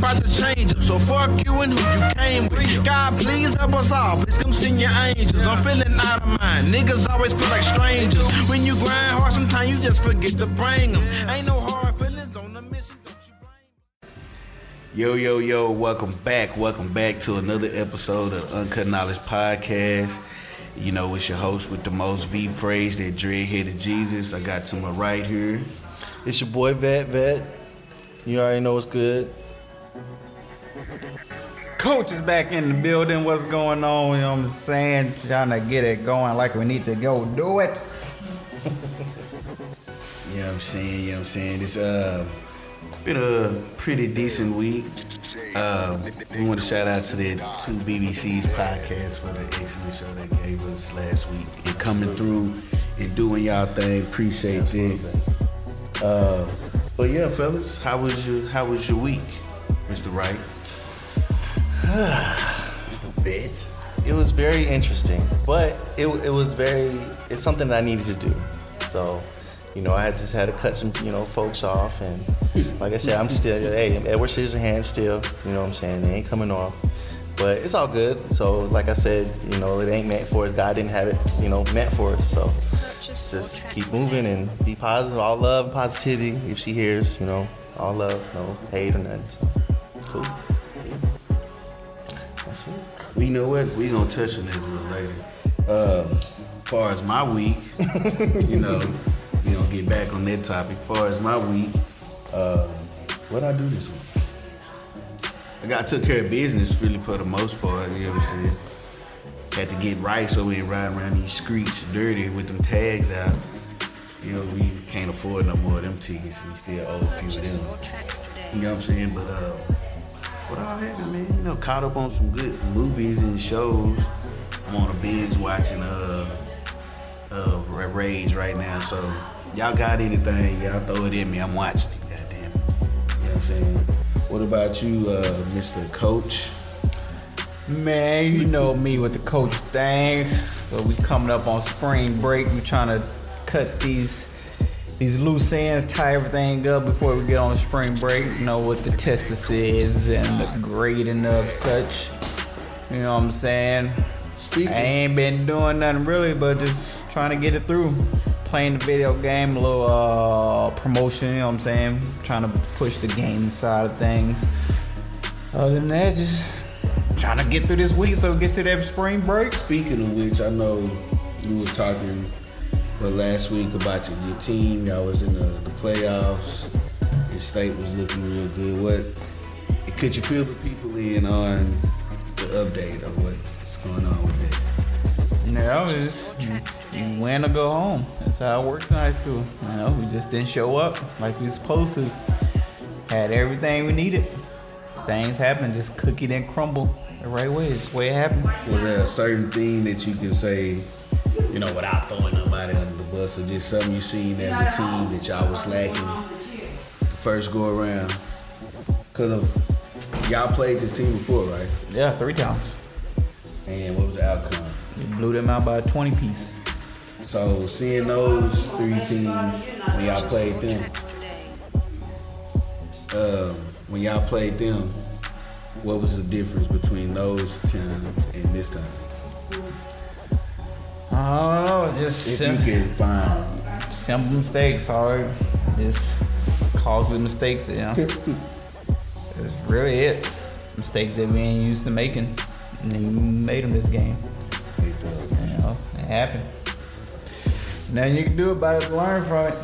feeling angry. I'm about to change them. So fuck you and who you came with. God, please help us all. Please come send your angels. I'm feeling out of mind. Niggas always feel like strangers. When you grind hard, sometimes you just forget to bring them. Ain't no hard feelings on the mission. Don't you blame Yo, yo, yo, welcome back. Welcome back to another episode of Uncut Knowledge Podcast. You know, it's your host with the most V Frase, that dreadheaded Jesus. I got to my right here. It's your boy Vet Vet. You already know what's good. Coach is back in the building. What's going on? You know what I'm saying? Trying to get it going like we need to go do it. You know what I'm saying? You know what I'm saying? It's uh been a pretty decent week. Uh, we want to shout out to the two BBC's podcast for the excellent show they gave us last week. And coming through and doing y'all thing. Appreciate it. Uh, but yeah, fellas, how was your how was your week, Mr. Wright? Mr. Vet. It was very interesting, but it, it was very it's something that I needed to do. So, you know, I just had to cut some you know folks off, and like I said, I'm still hey Edward Scissorhands still. You know what I'm saying? They ain't coming off. But it's all good. So, like I said, you know, it ain't meant for us. God didn't have it, you know, meant for us. So, just keep moving and be positive. All love positivity. If she hears, you know, all love, no hate or nothing. So, cool. That's it. Well, you know what? We gonna touch on that a little later. As far as my week, you know, we gonna get back on that topic. As far as my week, um, what I do this week? I got took care of business really for the most part. You know what I'm saying? Had to get right so we ain't riding around these streets dirty with them tags out. You know, we can't afford no more of them tickets. We still owe a few of them. You know what I'm saying? But uh, what all happened, man? You know, caught up on some good movies and shows. I'm on a binge watching uh, uh, Rage right now. So y'all got anything? Y'all throw it in me. I'm watching it. Goddamn. You know what I'm saying? What about you, uh, Mr. Coach? Man, you know me with the coach thing. But we coming up on spring break. We trying to cut these these loose ends, tie everything up before we get on spring break. You know what the testis is and the grading of such. You know what I'm saying? Speaking. I ain't been doing nothing really, but just trying to get it through. Playing the video game, a little uh, promotion, you know what I'm saying? Trying to push the game side of things. Other than that, just trying to get through this week so we get to that spring break. Speaking of which, I know you were talking uh, last week about your, your team. Y'all was in the, the playoffs. Your state was looking real good. What could you feel the people in on the update of what's going on with that? Know, it's, you win or go home. That's how it works in high school. You know, we just didn't show up like we was supposed to. Had everything we needed. Things happen, just cookie didn't crumble the right way. It's the way it happened. Was there a certain thing that you can say, you know, without throwing nobody under the bus, or just something you seen as a team that y'all was lacking the first go around? Because of y'all played this team before, right? Yeah, three times. And what was the outcome? We blew them out by a 20 piece. So seeing those three teams when y'all played them, um, when y'all played them, what was the difference between those times and this time? I don't know, just If sim- you can find, simple mistakes, or just costly mistakes. You know, that's really it. Mistakes that we ain't used to making, and then we made them this game. You know, it happened. Nothing you can do about it. Learn from it.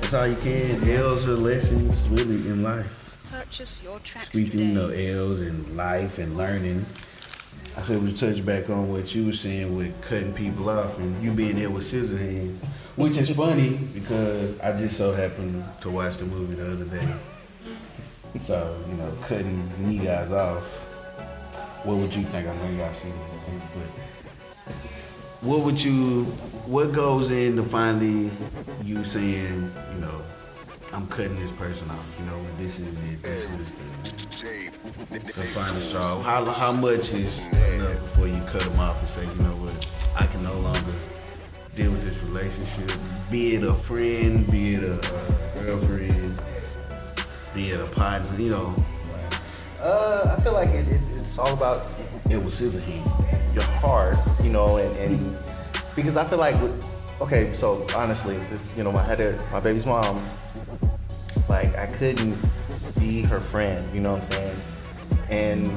that's all you can. L's are lessons really in life. Purchase your tracks Speaking today. of L's and life and learning, I said we touch back on what you were saying with cutting people off and you being there with Scissorhands, which is funny because I just so happened to watch the movie the other day. So you know, cutting me guys off. What would you think? I know y'all seen it, but what would you? What goes into finally you saying, you know, I'm cutting this person off. You know, this is it. This is the the final straw. How how much is enough before you cut them off and say, you know what, I can no longer deal with this relationship. Be it a friend, be it a, girlfriend, be it a partner, you know, Uh, I feel like it, it, it's all about it was scissor heat. your heart, you know, and, and because I feel like, with, okay, so honestly, this, you know, I had a, my baby's mom, like I couldn't be her friend, you know what I'm saying? And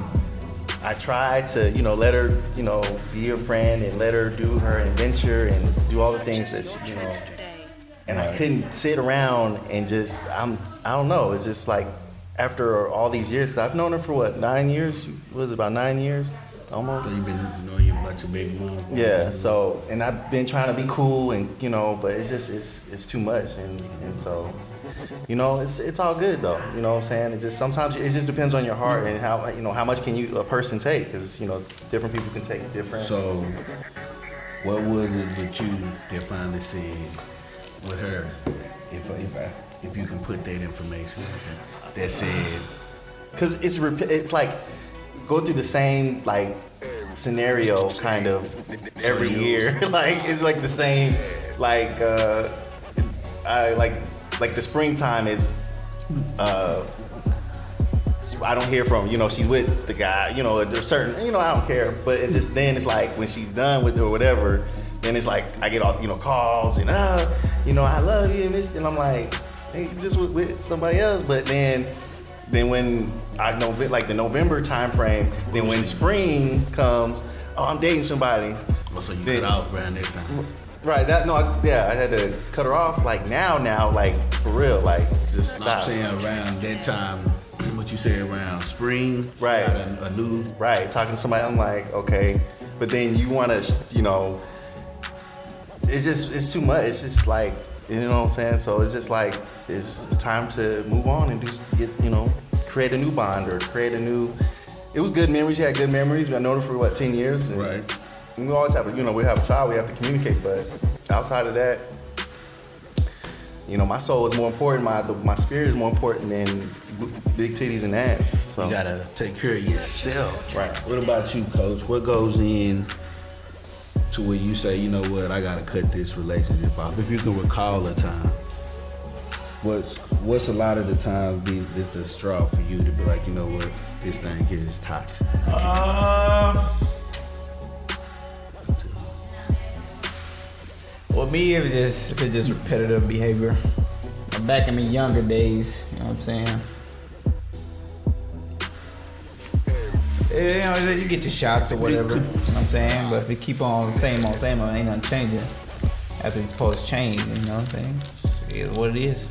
I tried to, you know, let her, you know, be her friend and let her do her adventure and do all the things that, she, you know, and I couldn't sit around and just, I'm, I don't know, it's just like after all these years, I've known her for what, nine years? Was it, about nine years? Almost? So you've been knowing you about your baby mom. Yeah, so and I've been trying to be cool and you know, but it's just it's it's too much and and so you know, it's it's all good though. You know what I'm saying? It just sometimes it just depends on your heart and how you know how much can you a person take because you know different people can take different. So, what was it that you that finally said with her, if if I, if you can put that information that said Cause it's it's like go through the same like scenario kind of every year. like it's like the same like uh I like like the springtime is uh I don't hear from you know she's with the guy you know there's certain you know I don't care but it's just then it's like when she's done with it or whatever then it's like I get all you know calls and uh you know I love you and this and I'm like hey you just with, with somebody else but then then when I know like the November time frame then when spring comes oh I'm dating somebody well, so you Then- cut off around that time. Right that no I, yeah I had to cut her off like now now like for real like just stop. I'm saying around that time, what you say around spring, Right. A, a new right talking to somebody i'm like okay but then you want to you know it's just it's too much it's just like you know what i'm saying so it's just like it's, it's time to move on and do get you know create a new bond or create a new it was good memories you had good memories i known her for what 10 years and right. We always have a you know we have a child we have to communicate but outside of that you know my soul is more important my my spirit is more important than big titties and ass so You gotta take care of yourself. Right. What about you, Coach? What goes in to where you say, you know what, I gotta cut this relationship off? If you can recall a time, what's what's a lot of the times be is the straw for you to be like, you know what, this thing here is toxic. Uh, me, it was just it was just repetitive behavior. Back in my younger days, you know what I'm saying. Eh, You know, you get your shots or whatever. You know what I'm saying, but if you keep on same old same old, ain't nothing changing. After these posts change, you know what I'm saying? It is what it is.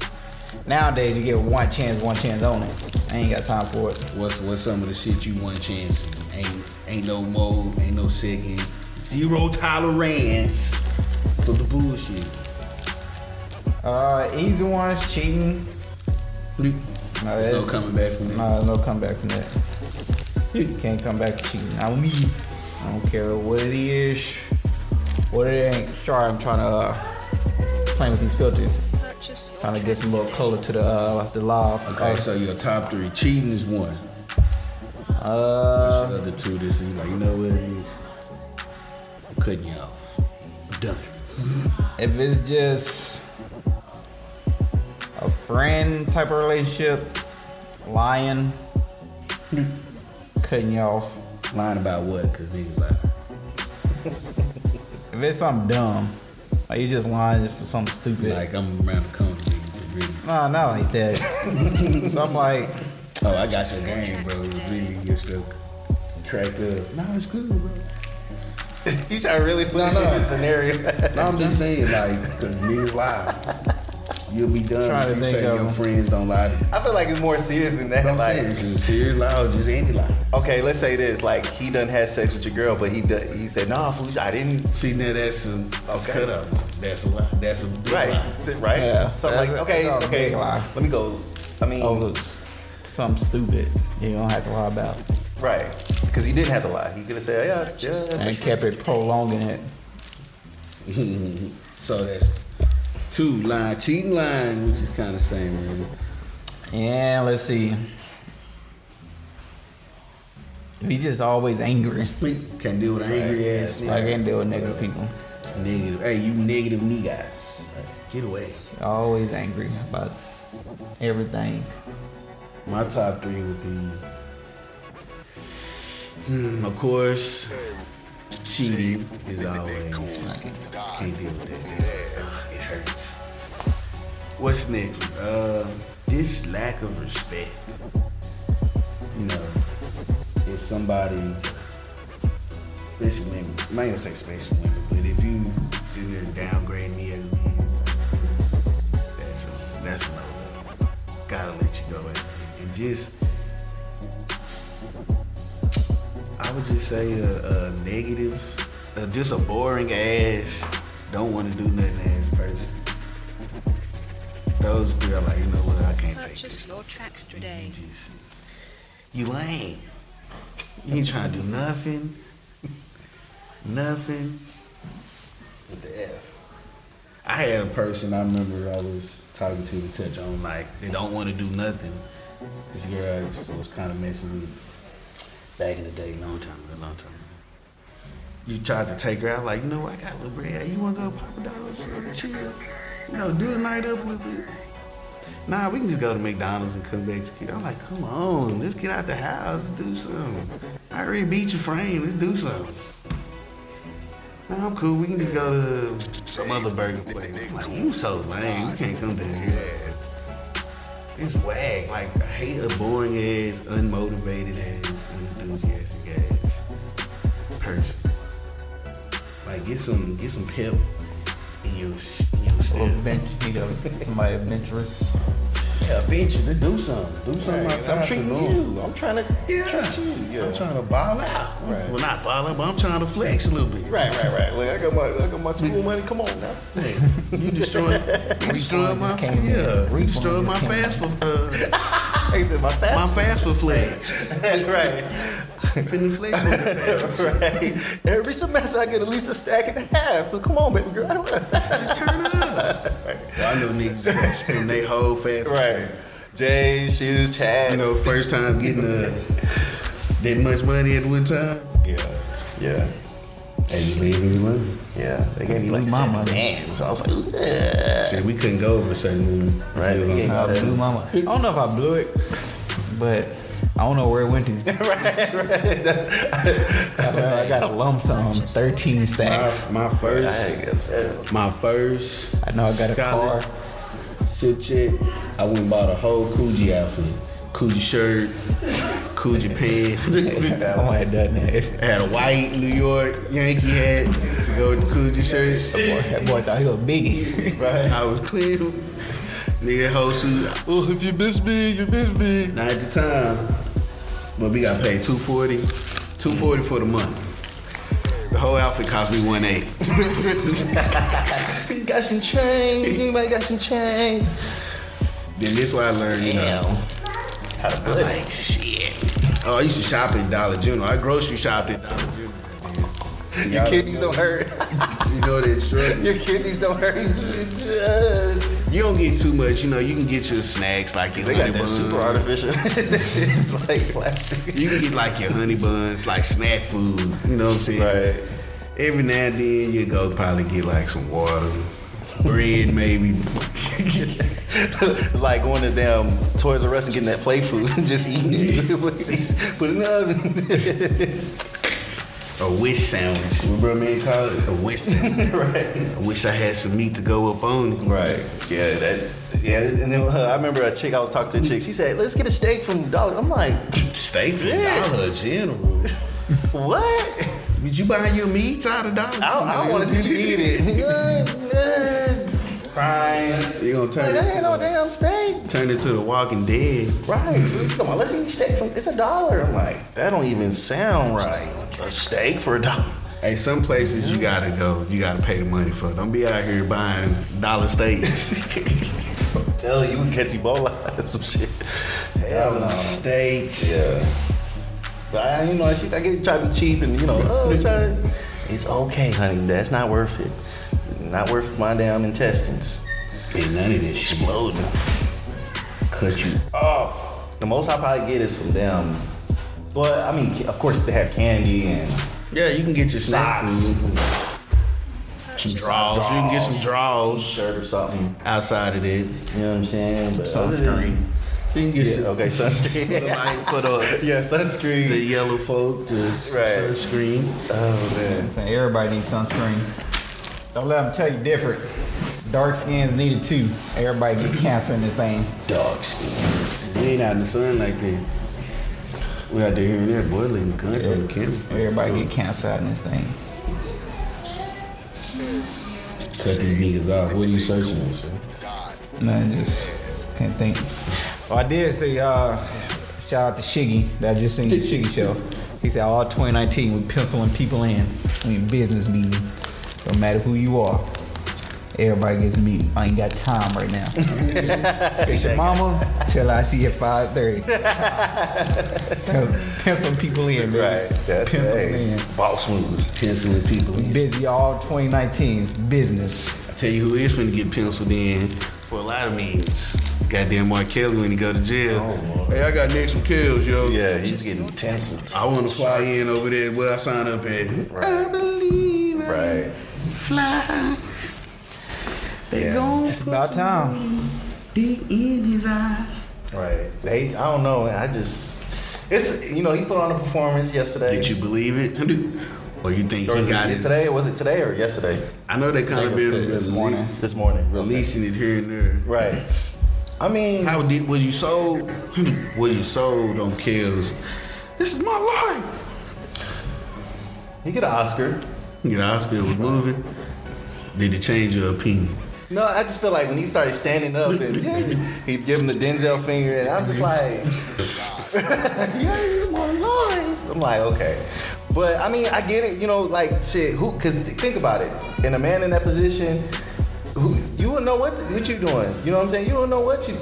Nowadays, you get one chance, one chance on it. I ain't got time for it. What's what's some of the shit you one chance? Ain't ain't no more, ain't no second. Zero tolerance for the bullshit. Uh, easy ones, cheating. No, There's no coming back from that. No, no comeback from that. You can't come back to cheating. With me. I don't care what it is, what it ain't. Sorry, I'm trying to uh, play with these filters. Trying to get some little color to the uh, the live. Okay, so your top three. Cheating is one. What's Uh, the other two? This is like, you know what it is? I'm cutting you off. I'm done. If it's just a friend type of relationship, lying, cutting you off. Lying about what? Cause niggas like, If it's something dumb, like you just lying just for something stupid. like I'm around the corner. Really. Nah, not like that. so I'm like, Oh, I got your game, bro. Really gets stuff cracked up. No, it's good, bro. He's trying to really put No, it no. in a scenario. No, I'm just saying, like, cause niggas lie. You'll be done if to you think say your friends don't lie. to you. I feel like it's more serious than that. I'm Like, saying, it's a serious lie or just any lie. okay, let's say this: like he done had sex with your girl, but he do, he said, "Nah, fool, I didn't." See, now that's a that's Okay. cut up. That's a lie. That's a big Right, lie. th- right. Yeah, So I'm like, a- okay, okay, lie. let me go. I mean, oh, something stupid. You don't have to lie about. Right, because he didn't have to lie. He could have said, "Yeah, yeah." that's And kept it prolonging it. so that's two line, cheating line, which is kind of same, really. And let's see. He just always angry. Can't deal with angry ass I nigga. can't deal with negative people. Negative. Hey, you negative niggas. Get away. Always angry about everything. my top three would be, hmm, of course, cheating is always can't deal with that. Ugh, it hurts. What's next? Uh, this lack of respect. You know, if somebody, especially women, I might even say especially women, but if you sit there and downgrade me as a man, that's a that's no. Gotta let you go and, and just. Say a, a negative, uh, just a boring ass, don't want to do nothing ass person. Those three are like, you know what, I can't take this. your tracks today. You just, you lame. You ain't trying to do nothing. nothing. With the F. I had a person I remember I was talking to to touch on like they don't want to do nothing. This girl was kind of messing with me back in the day, long time ago, long time. You tried to take her out like, you know I got a little bread. You want to go Papa uh, chill, you know, do the night up a little bit. Nah, we can just go to McDonald's and come back to kids. I'm like, come on, let's get out the house, do something. I already beat your frame, let's do something. Nah, I'm cool. We can just go to some other burger place. I'm like, you so lame. You can't come down here. It's wag. Like, I hate a boring ass, unmotivated ass, unenthusiastic ass person. Like, get some, get some pep in your, in your Or step. bench, need a, somebody adventurous. Yeah, venture to do something. Do something outside I'm the treating you. I'm trying to Yeah. treat you. Yeah. I'm trying to ball out. Right. Well, not ball out, but I'm trying to flex a little bit. Right, right, right. Look, I got my, I got my school money. Come on now. Hey, you destroying, you destroying my, just in. yeah, you Refund destroying my fast for, uh, He said my my fast. fast for flex. That's right. Finna flex on the fast. right. Every semester I get at least a stack and a half. So come on, baby girl. Just turn up. Well, I know niggas gonna spend their whole fast for right. J's, shoes, chads. You know, first time getting uh, that much money at one time. Yeah. Yeah. And you leaving your money. Yeah. They gave me like my seven money. bands. I was like, Ugh. See, we couldn't go over a certain Right, it was on yeah. blew my. I don't know if I blew it, but I don't know where it went to. right, right. That's, I got a lump sum, 13 stacks. My, my first, my first. I know I got a car. Shit, shit. I went and bought a whole Coogi outfit, Coogi shirt, Coogi pants. I have done that. I had a white New York Yankee hat to go with the Coogi shirt. Boy, that boy thought he was biggie. I was clean. Nigga, whole suit. Oh, if you miss me, you miss me. Not at the time, but we got paid 240 240 for the month. The whole outfit cost me 180 You got some change. Anybody got some change? Then this why I learned, you know. How to it. like, shit. Oh, I used to shop at Dollar General. I grocery shopped at Dollar General. Your kidneys don't hurt. You know that struggle. Your kidneys don't hurt. You don't get too much, you know. You can get your snacks like your They honey got that buns. super artificial. that shit is like plastic. You can get like your honey buns, like snack food. You know what I'm saying? Right. Every now and then you go probably get like some water, bread maybe. like going to damn Toys R Us and getting that play food and just eating it. Put it in the oven. A wish sandwich. We brought me call college. A wish sandwich. right. I wish I had some meat to go up on it. Right. Yeah, that. Yeah, and then uh, I remember a chick I was talking to a chick. She said, "Let's get a steak from Dollar." I'm like, Steak from Yeah. Dollar General. "What? Did you buy your meats out of Dollar I General? don't, I want to see you eat it." Crying. You gonna turn Like, that it ain't no to, damn steak. turn it to the Walking Dead. Right. Come on, let's eat steak from. It's a dollar. I'm like, that don't even sound right. A steak for a dollar. Hey, some places you gotta go. You gotta pay the money for. Don't be out here buying dollar steaks. Tell you, you can catch Ebola or some shit. Hell no. dollar steaks. Yeah. But I, you know, she, I get try to be cheap and you know, oh, try. It's okay, honey. That's not worth it. Not worth my damn intestines Ain't none of this exploding. Cut you off. The most I probably get is some damn. But I mean, of course they have candy and Yeah, you can get your snack Socks. food. Some draws. You can get some draws shirt or something. outside of it. You know what I'm saying? But Some other than- sunscreen. You can get Yeah, some- okay, for the sunscreen. light, for the yeah, sunscreen. the yellow folk, the Right. sunscreen. oh man. Everybody needs sunscreen. Don't let them tell you different. Dark skins needed too. Everybody get cancer in this thing. Dark skin. We ain't out in the sun like that. We out there here and there, boy, leaving the country on the camera. Everybody get cancer out in this thing. Cut these niggas off. What are you searching for? No, I just can't think. Well, I did say uh, shout out to Shiggy that I just seen the Shiggy show. He said all 2019 we penciling people in. I mean business meeting. Don't matter who you are. Everybody gets a meeting. I ain't got time right now. it's your mama till I see you at 5:30. Pencil people in, baby. Right. That's Pencil hey, in. boss moves. Penciling people in. Busy all 2019. Business. I tell you who is finna get penciled in for a lot of means. Goddamn R. Kelly when he go to jail. Oh, hey, I got next from Kels, yo. Yeah, he's getting penciled. I want to fly in over there where I sign up at. I believe I Right. fly. They Yeah. gon' It's about time. deep in his eye. Right. They. I don't know. I just. It's you know he put on a performance yesterday. Did you believe it? Or you think Or he got it it? today? Was it today or yesterday? I know they kind of think been this rele- morning. This morning. releasing it here and there. Right. I mean, How did was you sold? was you sold on Kels? This is my life. he get an Oscar. You know, Oscar was moving. Did it change your opinion? No, I just feel like when he started standing up and he give him the Denzel finger, and I'm just like, yeah, my lord. I'm like, okay. But I mean, I get it. You know, like shit. Who? Because think about it. And a man in that position, who you don't know what what you doing. You know what I'm saying? You don't know what you.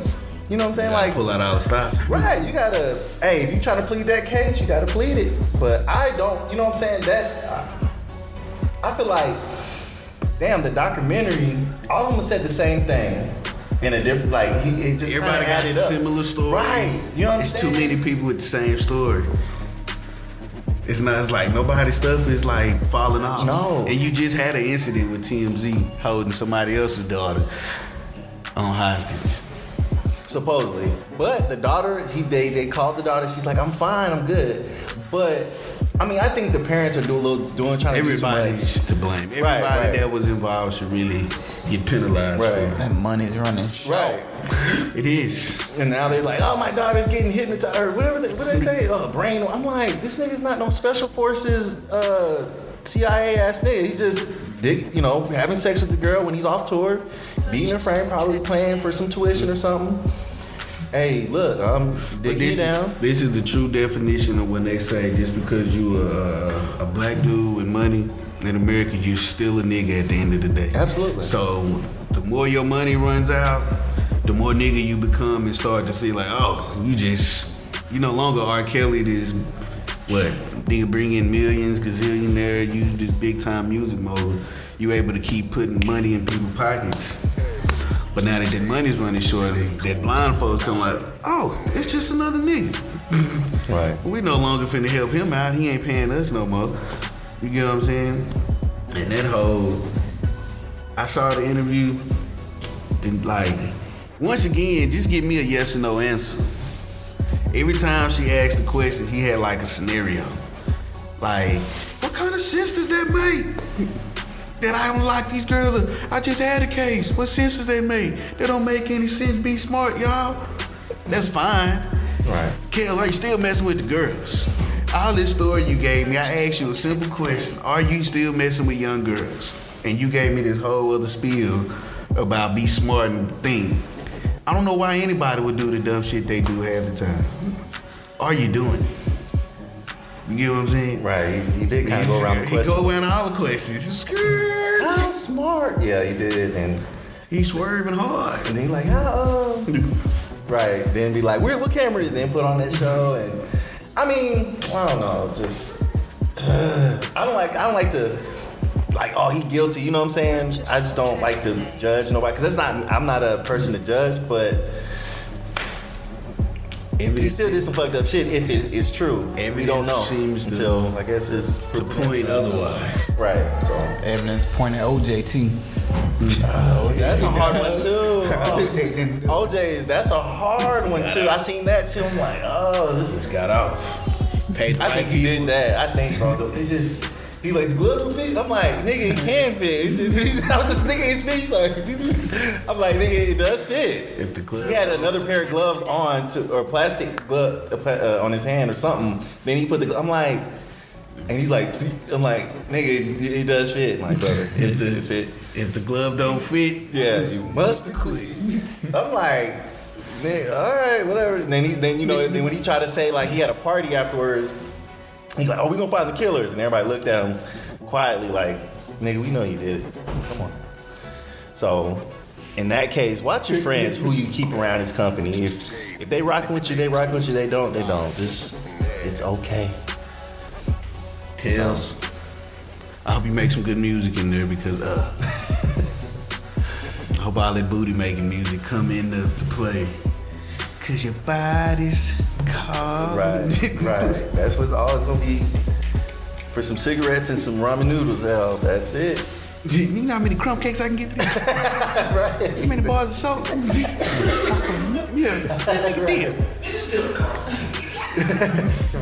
You know what I'm saying? Like Like, pull out all the stops. right? You gotta. Hey, if you trying to plead that case, you gotta plead it. But I don't. You know what I'm saying? That's. I, I feel like, damn, the documentary. All of them said the same thing. In a different, like, he, it just Everybody got a similar story. Right. You know what I'm It's too many people with the same story. It's not it's like nobody's stuff is like falling off. No. And you just had an incident with TMZ holding somebody else's daughter on hostage. supposedly. But the daughter, he they they called the daughter. She's like, I'm fine, I'm good. But I mean, I think the parents are doing a little doing trying to too much. Everybody's to blame. Everybody Right, right. that was involved should really get penalized. Right. for That money's running. short. Right. it. It is. And now they're like, oh, my daughter's getting hypnotized, or whatever they, what do they say, oh, brain. I'm like, this nigga's not no special forces, uh, CIA ass nigga. He's just, dig, you know, having sex with the girl when he's off tour, beating her friend, probably playing for some tuition or something. Hey, look, I'm this, down. this is the true definition of when they say just because you a, a black dude with money in America, you're still a nigga at the end of the day. Absolutely. So the more your money runs out, the more nigga you become and start to see like, oh, you just you no longer R. Kelly this what nigga bring in millions, gazillionaire, you this big time music mode. You able to keep putting money in people's pockets. But now that that money's running short, that blind folks come like, oh, it's just another nigga. Right. We no longer finna help him out. He ain't paying us no more. You get what I'm saying? And that whole, I saw the interview. Then like, once again, just give me a yes or no answer. Every time she asked the question, he had like a scenario. Like, what kind of sense does that make? That I don't like these girls. I just had a case. What sense does that make? That don't make any sense. Be smart, y'all. That's fine. Right. Kel, are you still messing with the girls? All this story you gave me, I asked you a simple question. Are you still messing with young girls? And you gave me this whole other spiel about be smart and think. I don't know why anybody would do the dumb shit they do half the time. Are you doing it? You get what I'm saying? Right. He, he did kind of go around the He go around all the questions. Skirt. How smart? Yeah, he did. And He's swerving hard. And they like, how? Um, right. Then be like, where? What camera? is it?" Then put on that show, and I mean, I don't know. Just I don't like. I don't like to like. Oh, he guilty. You know what I'm saying? I just don't like to judge nobody because that's not. I'm not a person to judge, but. He still did some fucked up shit if it is true. we don't know seems to- until I guess it's To point otherwise. Right. So Evidence pointing at OJ too. Uh, oh, that's a hard one too. Oh, OJ, that's a hard one too. I seen that too. I'm like, oh, this is. Just got off. Paid I white think he people. did that. I think, bro. It's just. He like the glove don't fit. I'm like, nigga, it can fit. It's just, he's nigga. It's fit. He's like, I'm like, nigga, it does fit. If the glove He had another pair of gloves on to, or plastic glove uh, on his hand or something. Then he put the. I'm like, and he's like, see? I'm like, nigga, it, it does fit, my brother. If the- it fits. If the glove don't fit, Yeah, you must quit. I'm like, man, all right, whatever. And then he, then you know, then when he tried to say like he had a party afterwards, he's like, oh, we gonna find the killers, and everybody looked at him quietly like, nigga, we know you did it. Come on. So, in that case, watch your friends who you keep around his company. If if they rocking with you, they rocking with you. They don't, they don't. Just it's okay. Kels. I hope you make some good music in there because uh, I hope all that booty making music come into the play. Cause your body's calling. Right, right. That's what's always gonna be. For some cigarettes and some ramen noodles, hell, that's it. You know how many crumb cakes I can get right. How many bars of soap? yeah, deal.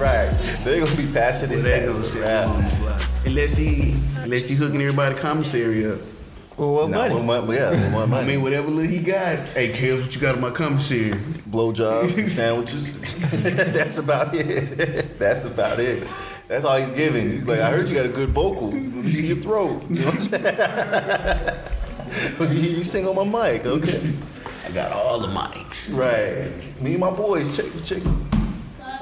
Right. They're gonna be passing Well, his they gonna on the block. Unless he, unless he hooking everybody commissary up. Well, what Nah, money? one yeah, one month I mean, whatever little he got. Hey, Kels, what you got in my commissary? Blowjobs, sandwiches. That's about it. That's about it. That's all he's giving. He's like, I heard you got a good vocal. Let me see your throat. You know what I'm saying? you sing on my mic, okay? I got all the mics. Right. Me and my boys, check, check.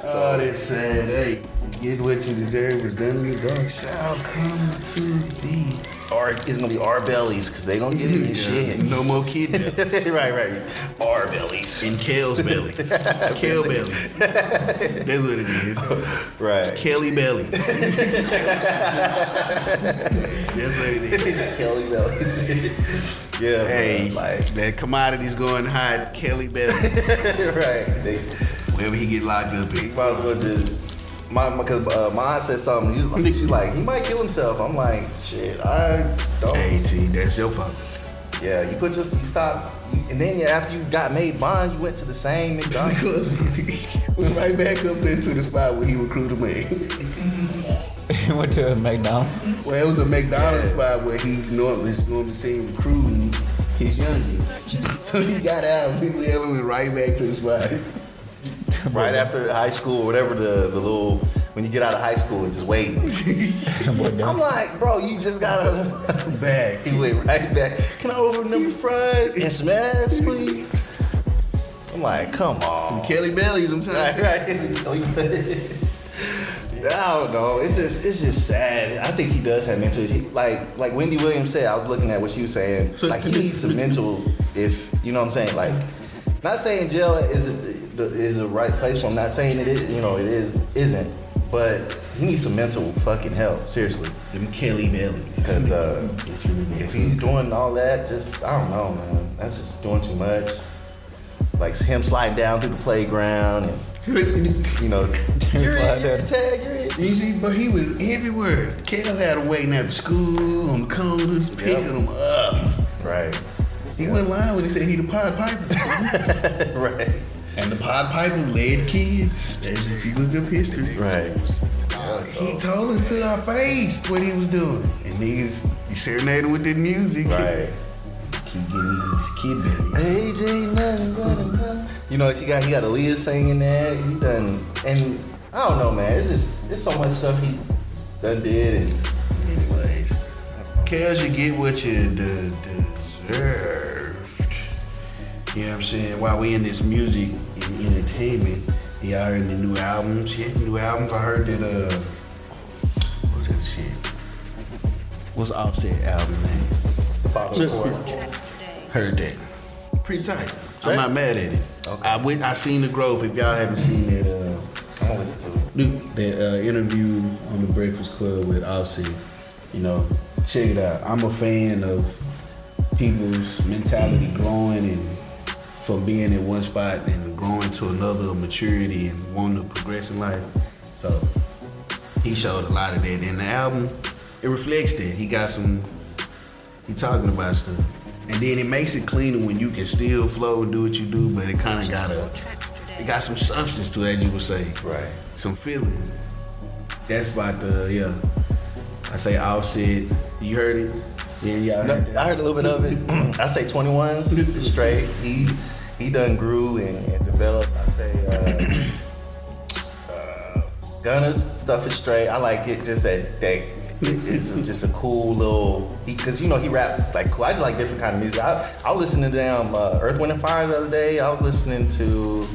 Oh, they said, Hey, you get what you deserve is done your dog shall come to thee. Or it's gonna be our bellies, cause they gonna get it and shit. No more kid bellies. right, right. Our bellies. And Kale's bellies. Kale bellies. That's what it is. Right. Kelly belly. That's what it is. Kelly bellies. yeah. Hey, man, like that commodity's going hot. Kelly belly. right. They Wherever he get locked up in. might as well just my because uh, mine said something. He's like, she's like, he might kill himself. I'm like, shit. I don't. Hey, T, that's your fault. Yeah, you put your you stop, and then yeah, after you got made bond, you went to the same McDonald's. Went right back up there to the spot where he recruited me. He Went to a McDonald's. Well, it was a McDonald's Yeah. spot where he normally normally seen recruiting his youngins. So he got out. We we went right back to the spot. right after high school, whatever the the little when you get out of high school and just waiting. I'm like, bro, you just got out of Back. He went right back. Can I order number fries and some ass, please? I'm like, come on. Kelly Bellies, I'm Right, telling you. right. I don't know. It's just it's just sad. I think he does have mental. He, like like Wendy Williams said. I was looking at what she was saying. Like he needs some mental. If you know what I'm saying. Like not saying jail is the is the right place for him. Not saying it is. You know it is isn't. But he needs some mental fucking help. Seriously. Them Kelly Bellies. Because uh, if he's doing all that, just I don't know, man. That's just doing too much. Like him sliding down through the playground and you know, you're in, you're down. in tag, you're in. You see, but he was everywhere. Kel had him waiting after school on the corners, picking him up. Right, He went lying when he said he the Pied Piper. right, and the Pied Piper led kids. As if you look up history. right. Uh, he told us to our face what he was doing. And niggas, you serenading with the music. Right. Keep getting these kid bellies. AJ, nothing but a. You know, he got he got Aaliyah singing that. He done, and I don't know, man. It's just it's so much stuff he done did, and Anyways, Kel you get what you de- deserved. You know what I'm saying? While we in this music and entertainment, y'all heard the new albums? Yeah, new albums. I heard that, uh, what's that shit? What's Offset album name? the Father Just- Heard that. Pretty tight. I'm Right. not mad at it. Okay. I went, I seen the growth. If y'all haven't seen that, uh, I'm gonna listen to it. Dude, that uh, interview on the Breakfast Club with Offset, you know, check it out. I'm a fan of people's mentality growing and from being in one spot and growing to another maturity and wanting to progress in life. So he showed a lot of that in the album. It reflects that he got some. He talking about stuff. And then it makes it cleaner when you can still flow and do what you do, but it kind of got a, it got some substance to it, as you would say. Right. Some feeling. That's about the, yeah. I say Offset. You heard it? Yeah, yeah. No, I heard a little bit of it. I say 21's straight. He he done grew and, and developed. I say uh, uh, Gunna's stuff is straight. I like it. Just that that it's just a cool little because you know he rap like cool. I just like different kind of music. I I was listening to damn uh, Earth Wind and Fire the other day. I was listening to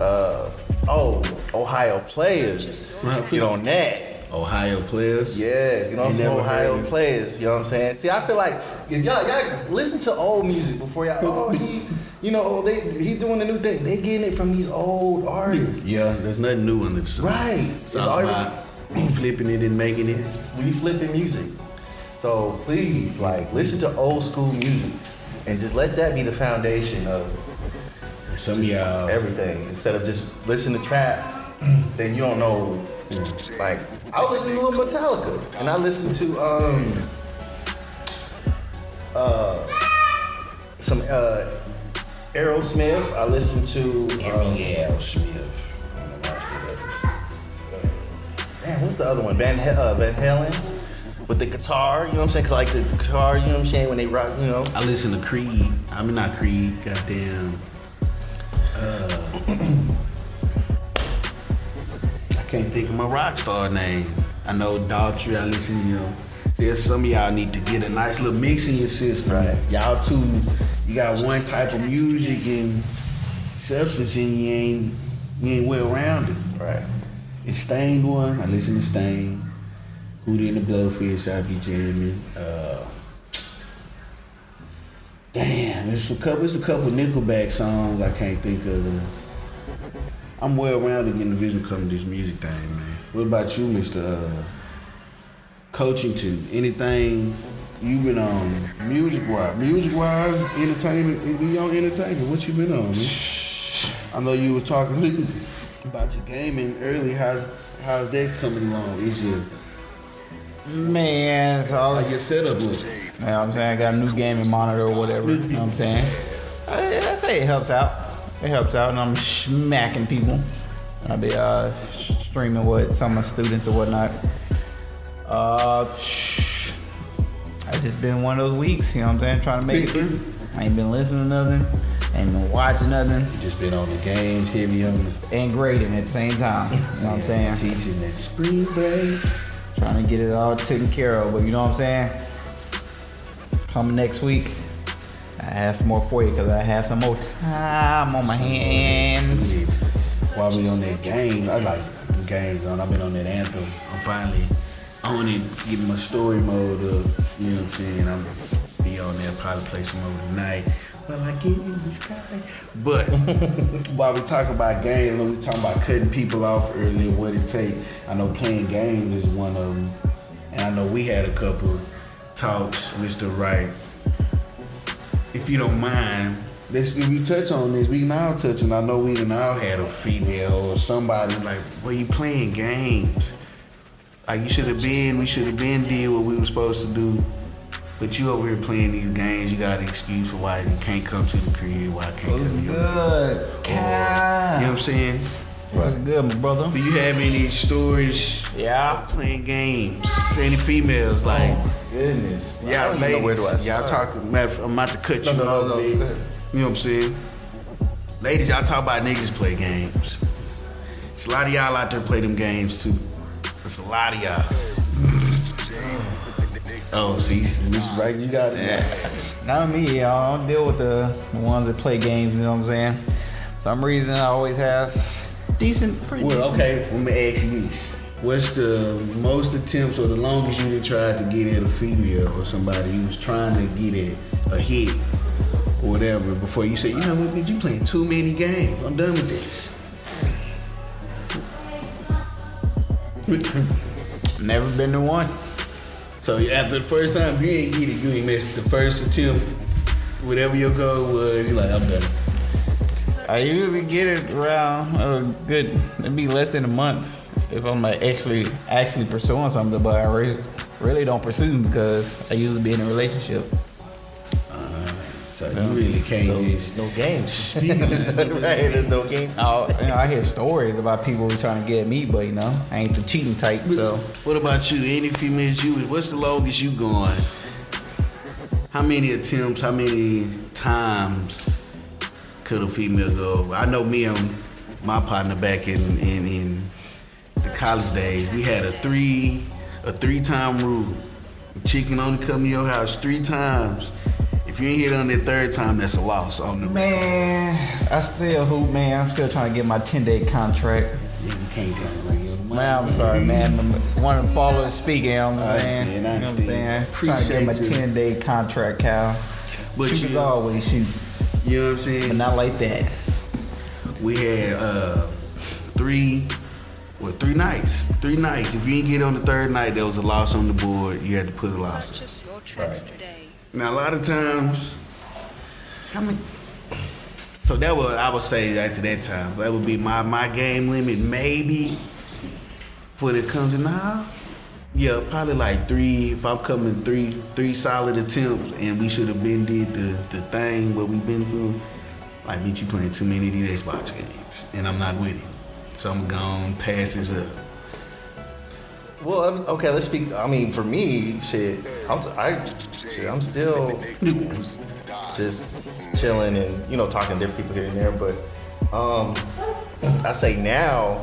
uh, oh Ohio Players. Get on that. Ohio players. Yes, you know some never Ohio players. You know what I'm saying? See, I feel like if y'all y'all listen to old music before y'all. Oh, he, you know, oh, they he doing a new thing. They getting it from these old artists, Yeah, there's nothing new the sun. right? It's all about flipping it and making it. It's we flipping music. So please, like, listen to old school music, and just let that be the foundation of Some of y'all. everything. Instead of just listen to trap, then you don't know. Like, I listen to little Metallica, and I listen to um uh some uh Aerosmith. I listen to um, yeah, Smith. Damn, what's the other one? Van, uh, Van Halen with the guitar. You know what I'm saying? Cause I like the guitar. You know what I'm saying? When they rock, you know. I listen to Creed. I mean not Creed. Goddamn. Uh, I can't think of my rock star name. I know Daughtry. I listen to you. Know, there's some of y'all need to get a nice little mix in your system. Right. Y'all too. You got one type of music and substance, and you ain't you ain't well rounded. Right. It's Staind one. I listen to Stain. Hootie and the Blowfish, I be jamming. Uh, damn, it's a couple. It's a couple Nickelback songs I can't think of. I'm well rounded getting the vision coming this music thing, man. What about you, Mister uh, Coachington? Anything you been on music wise? Music wise, entertainment. We on entertainment. What you been on, man? I know you were talking about your gaming early. How's how's that coming along? Is your Man, it's all how your setup look? You know what I'm saying? I got a new gaming monitor or whatever. You know what I'm saying? I, I say it helps out. It helps out, and I'm smacking people. I'll be uh, streaming with some of my students or whatnot. Uh, I just been one of those weeks. You know what I'm saying? Trying to make it. I ain't been listening to nothing. Ain't been watching nothing. Just been on the games, heavy on the And grading at the same time. You know what I'm saying? teaching that spring break. Trying to get it all taken care of. But you know what I'm saying? Coming next week, I have some more for you because I have some more time on my hands. While we on that game, I like the games on. I've been on that anthem. I'm finally on it, getting my story mode up. You know what I'm saying? I'm be on there, probably play some over tonight. Well, I get in the sky. But while we talk about games, when we talking about cutting people off earlier, what it take. I know playing games is one of them, and I know we had a couple talks, Mr. Wright. If you don't mind, let's if we touch on this. We can all touch, and I know we can all had a female or somebody like, "Well, you playing games? Like you should have been. We should have been did what we were supposed to do." But you over here playing these games, you got an excuse for why you can't come to the crib, why I can't What's come to your good, You know what I'm saying? What's good, my brother? Do you have any stories Yeah. of playing games for any females? Oh, like, Goodness. I y'all don't even know ladies, where do y'all talking. Matter, I'm about to cut No, you no, no, off, no, babe. go. You know what I'm saying? Ladies, y'all talk about niggas play games. It's a lot of y'all out there play them games too. It's a lot of y'all. oh, see, Mr. Right, you got it. Not me, y'all. I don't deal with the ones that play games, you know what I'm saying? Some reason I always have decent, pretty Well, decent. okay, let me ask you this. What's the most attempts or the longest you done tried to get at a female or somebody you was trying to get at a hit or whatever before you say, you know what, bitch, you playing too many games. I'm done with this. Never been to one. So after the first time, you ain't get it, you ain't missed the first attempt, whatever your goal was, you're like, I'm done. I usually get it around a good, it'd be less than a month if I'm like actually actually pursuing something, but I really, really don't pursue them because I usually be in a relationship. So you really can't No, just. no games. right, there's no game. Oh, you know, I hear stories about people who trying to get me, but you know, I ain't the cheating type. So What about you? Any females you? What's the longest you going? How many attempts? How many times could a female go? I know me and my partner back in in, in the college days, we had a three a three time rule. Chicken only come to your house three times. If you ain't hit on that third time, that's a loss on the board. man, I still hoop, man. I'm still trying to get my 10 day contract. Yeah, you can't tell me where your Man, I'm sorry, man. One of the followers speaking, you know what I I'm saying? understand, You I know what I'm saying? Trying to get my 10 day contract, Cal. But Shoot you- always shoot, You know what I'm saying? but not like that. We had uh, three, what, three nights. Three nights. If you didn't get on the third night, there was a loss on the board. You had to put a loss. Purchase your tracks today. Now, a lot of times, how many? So that would, I would say after that time, that would be my, my game limit, maybe, for it comes to now. Yeah, probably like three. If I'm coming three, three solid attempts, and we should have been did the, the thing what we've been through. Like, bitch, you playing too many of these Xbox games, and I'm not with it. So I'm gone pass this up. Well, I'm- okay, let's speak. I mean, for me, shit, I'm, I, shit, I'm still just chilling and you know talking to different people here and there. But um, I say now,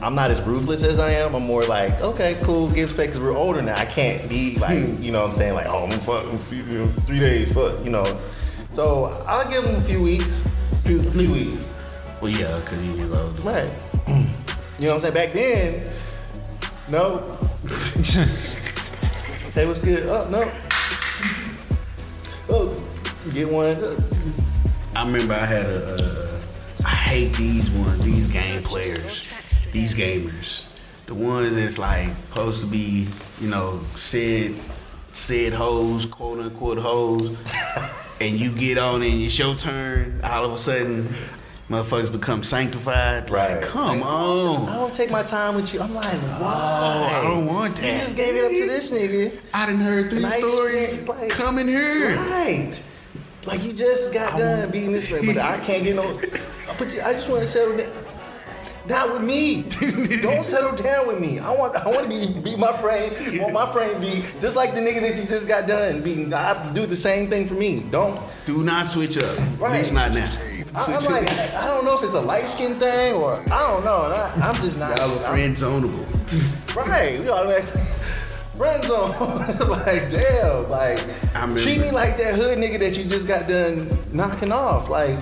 I'm not as ruthless as I am. I'm more like, okay, cool, give space because we're older now. I can't be like, you know, what I'm saying like, oh, I'm fucking three days, fuck, you know. So I'll give them a few weeks, few, few weeks. Well, yeah, because you was older. Right. You know what I'm saying? Back then, no. hey, what's good? Oh, no. Oh, get one. I remember I had a, uh, I hate these ones, these game players, these gamers. The ones that's like supposed to be, you know, said, said hoes, quote unquote hoes, and you get on and it's your turn, all of a sudden, motherfuckers become sanctified. Right. Like, come on. I don't take my time with you. I'm like, oh, why? Oh, I don't want that. You just gave it up to this nigga. I didn't heard three Nice stories. shit, like- Come in here. Right. Like you just got done beating this man, but I can't get no. But I just want to settle down. Not with me. Don't settle down with me. I want. I want to be be my friend. I want my friend be just like the nigga that you just got done beating. I do the same thing for me. Don't. Do not switch up. At least not now. I, I'm like, I don't know if it's a light skin thing or I don't know. I, I'm just not. Y'all are friend zoneable. Right. We all like friend zone. like damn. Like I remember- treat me like that hood nigga that you just got done knocking off. Like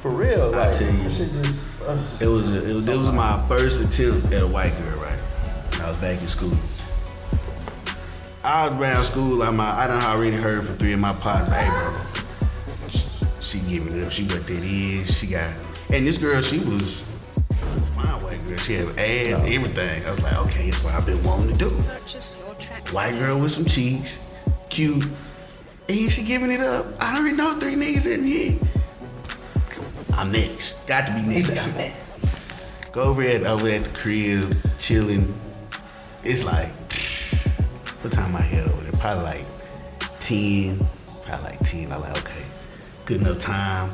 for real. I tell you. shit just. Uh, It was a, it was it was my first attempt at a white girl, right? When I was back in school. I was around school. I'm I done I already heard from three of my partners. Hey, bro, she giving it up. She what that is. She got and this girl, she was a fine white girl. She had ass, everything. I was like, okay, it's what I've been wanting to do. Purchase your tracks White girl with some cheeks, cute, and she giving it up. I already know three niggas in here. I'm next. Got to be next. Go over at over at the crib, chilling. It's like what time I head over there? Probably like ten. Probably like ten. I'm like okay, good enough time.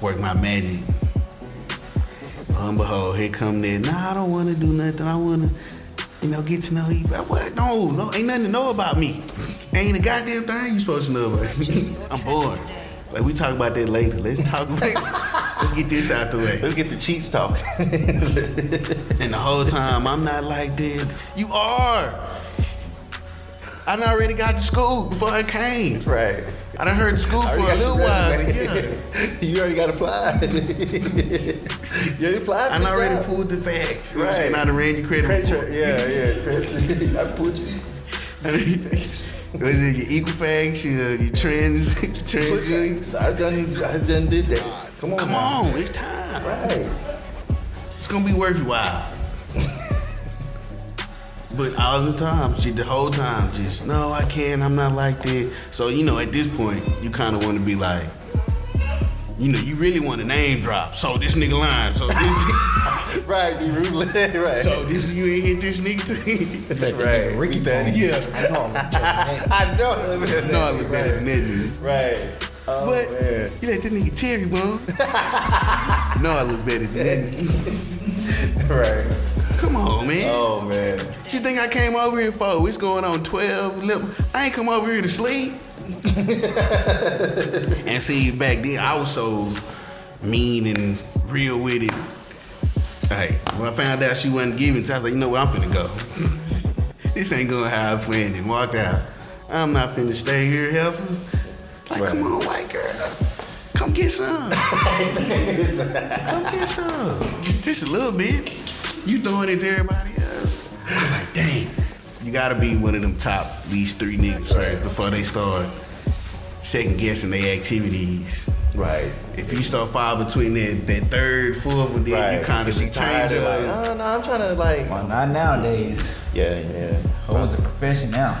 Work my magic. Lo and behold, here come that. Nah, I don't want to do nothing. I want to, you know, get to know you. But what? No, no, ain't nothing to know about me. Ain't a goddamn thing you supposed to know about me. I'm bored. Like we talk about that later. Let's talk about. let's get this out the way. let's get the cheats talk. And the whole time I'm not like that. You are. I already got to school before I came. right. I done heard school for a little while. Yeah. you already got applied. you already applied. I for done the already job. pulled the facts. You know what I'm Right. saying? I done ran your credit Credit report. Yeah, yeah. I put you. Was it your Equifax, your, your trans, trans? I done. I done did that. Come on. Come now. on, it's time. Right. It's gonna be worth your while. But all the time, she the whole time, just no, I can't. I'm not like that. So you know, at this point, you kind of want to be like, you know, you really want to name drop. So this nigga lying. So this, Right. Be ruthless. right. so this you ain't hit this nigga too. right. Ricky Petty. Yeah, I know I know. no, I look better than that. Right. Oh, but man. you let that nigga Terry, bro. no, I look better than that. right. Come on, man. Oh man. What you think I came over here for? It's going on 12. I ain't come over here to sleep. and see, back then, I was so mean and real with it. Hey, when I found out she wasn't giving, I was like, you know what, I'm finna go. this ain't going how I planned and walked out. I'm not finna stay here helping. Like, Right. come on, white girl. Come get some. Come get some. Just a little bit. You throwing it to everybody else. I'm like, dang. You gotta be one of them top these three niggas first before they start second guessing their activities. Right. If you start fall between that, that third, fourth, and then Right. you kind of She change tired your of like, no, no, I'm trying to like. Well, not nowadays. Yeah, yeah. Oh, it's a profession now.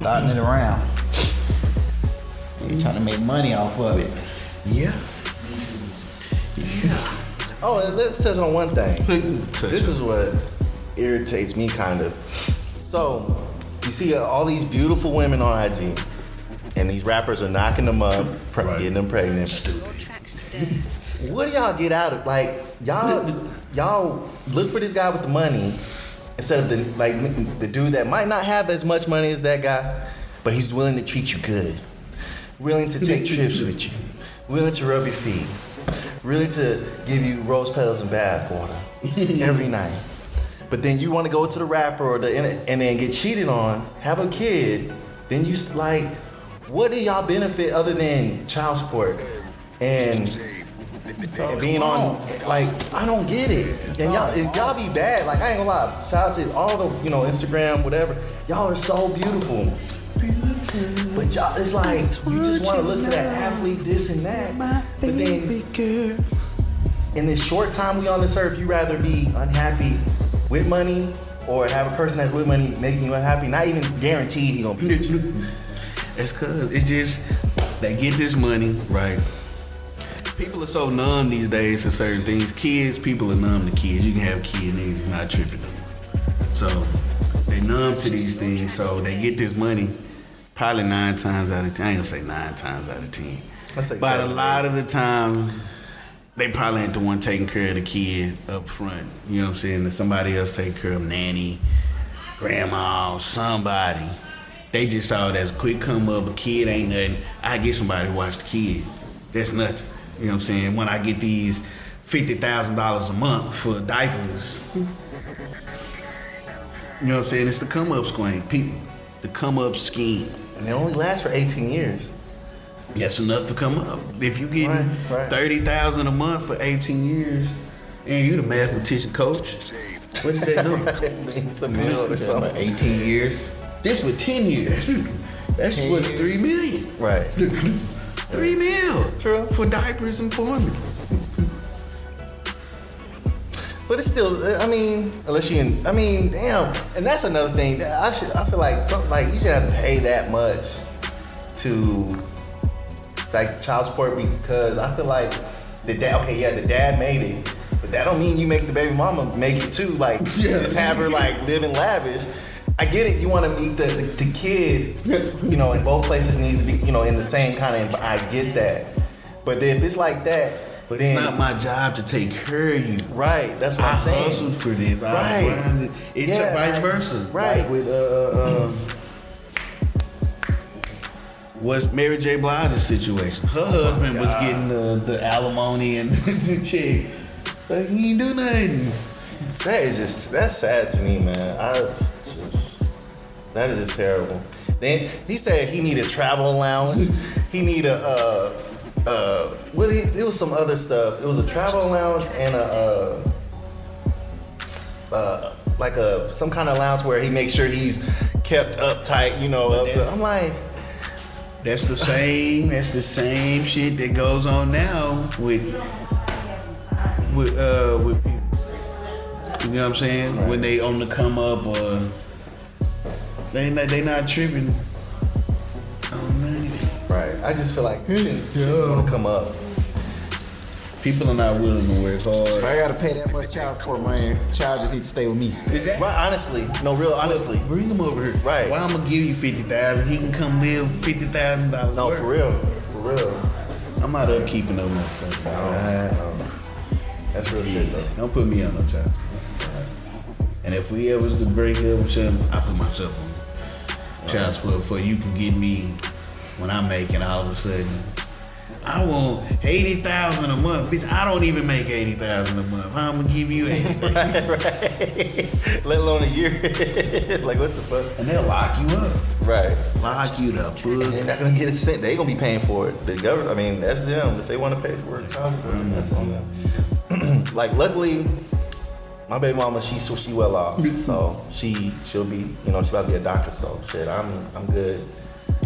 Starting it around. You're trying to make money off of it. Yeah. Yeah. Oh, and let's touch on one thing. This is what irritates me kind of. So, you see uh, all these beautiful women on IG, and these rappers are knocking them up, pre- Right. getting them pregnant. Your tracks today. What do y'all get out of like y'all y'all look for this guy with the money instead of the like the dude that might not have as much money as that guy, but he's willing to treat you good, willing to take trips with you, willing to rub your feet, willing to give you rose petals and bath water every night. But then you want to go to the rapper or the and then get cheated on, have a kid, then you like, what do y'all benefit other than child support and and being on like I don't get it. And y'all if y'all be bad, like I ain't gonna lie. Shout out to all the you know Instagram, whatever. Y'all are so beautiful. But y'all, it's like you just want to look at that athlete, this and that. But then in this short time we on this earth, you rather be unhappy with money or have a person that's with money making you unhappy. Not even guaranteed he gonna be. with you. It's cause it's just they get this money, right? People are so numb these days to certain things. Kids, people are numb to kids. You can have kids, niggas not tripping them. So they numb to these things, so they get this money probably nine times out of ten. I ain't gonna say nine times out of ten. Let's say But a seven, lot of the time they probably ain't the one taking care of the kid up front. You know what I'm saying? That somebody else take care of nanny, grandma, somebody. They just saw it as a quick come up. A kid ain't nothing. I get somebody to watch the kid. That's nothing. You know what I'm saying? When I get these fifty thousand dollars a month for diapers. You know what I'm saying? It's the come up scheme. People, the come up scheme. And it only lasts for 18 years. That's enough to come up. If you getting Right, right. thirty thousand a month for eighteen years, and you the mathematician coach, what is that number? it's a meal or something. 18 years. this for ten years. Hmm. That's Ten what years. three million. Right. Three mil. True. For diapers and formula. But it's still, I mean, unless you, in, I mean, damn. And that's another thing. I should, I feel like something like you should have to pay that much to like child support because I feel like the dad. Okay, yeah, the dad made it, but that don't mean you make the baby mama make it too. Like Yeah. just have her like living lavish. I get it. You want to meet the, the the kid, you know, in both places needs to be, you know, in the same kind of. I get that, but if it's like that, But then it's not my job to take care of you. right. That's what I I'm saying. hustled for this. Right. It's Yeah, vice versa. right. Like with uh, uh um, was Mary J. Blige's situation. Her husband was getting the, the alimony and the check. Like he ain't do nothing. That is just that's sad to me, man. I just that is just terrible. Then he said he needed travel allowance. he need a uh uh well he, it was some other stuff. It was a travel allowance and a uh uh like a some kind of allowance where he makes sure he's kept uptight, you know. Up I'm like, That's the same. That's the same shit that goes on now with with uh with people. You know what I'm saying? When they on the come up or they not they not tripping. On I just feel like you shouldn't, shouldn't want to come up. People are not willing to work If hard. I gotta pay that much child support money, the child just need to stay with me. Right, honestly, no, real honestly. Bring him over here. Right. Well, I'm gonna give you fifty thousand. He can come live fifty thousand dollars. No, for real. For real. I'm not upkeeping no motherfucker. That's real shit though. Don't put me on no child support. And if we ever was to break up or something, I put myself on child support before you can get me when I'm making all of a sudden. I want eighty thousand a month, bitch. I don't even make eighty thousand a month. How I'm gonna give you eighty? right, right. Let alone a year. like what the fuck? and they'll lock you up. Right. Lock you the And they're not gonna get a cent. They gonna be paying for it. The government. I mean, that's them. If they want to pay for it, mm-hmm. that's on them. like, luckily, my baby mama, she she well off, so she she'll be, you know, she's about to be a doctor. So shit, I'm I'm good.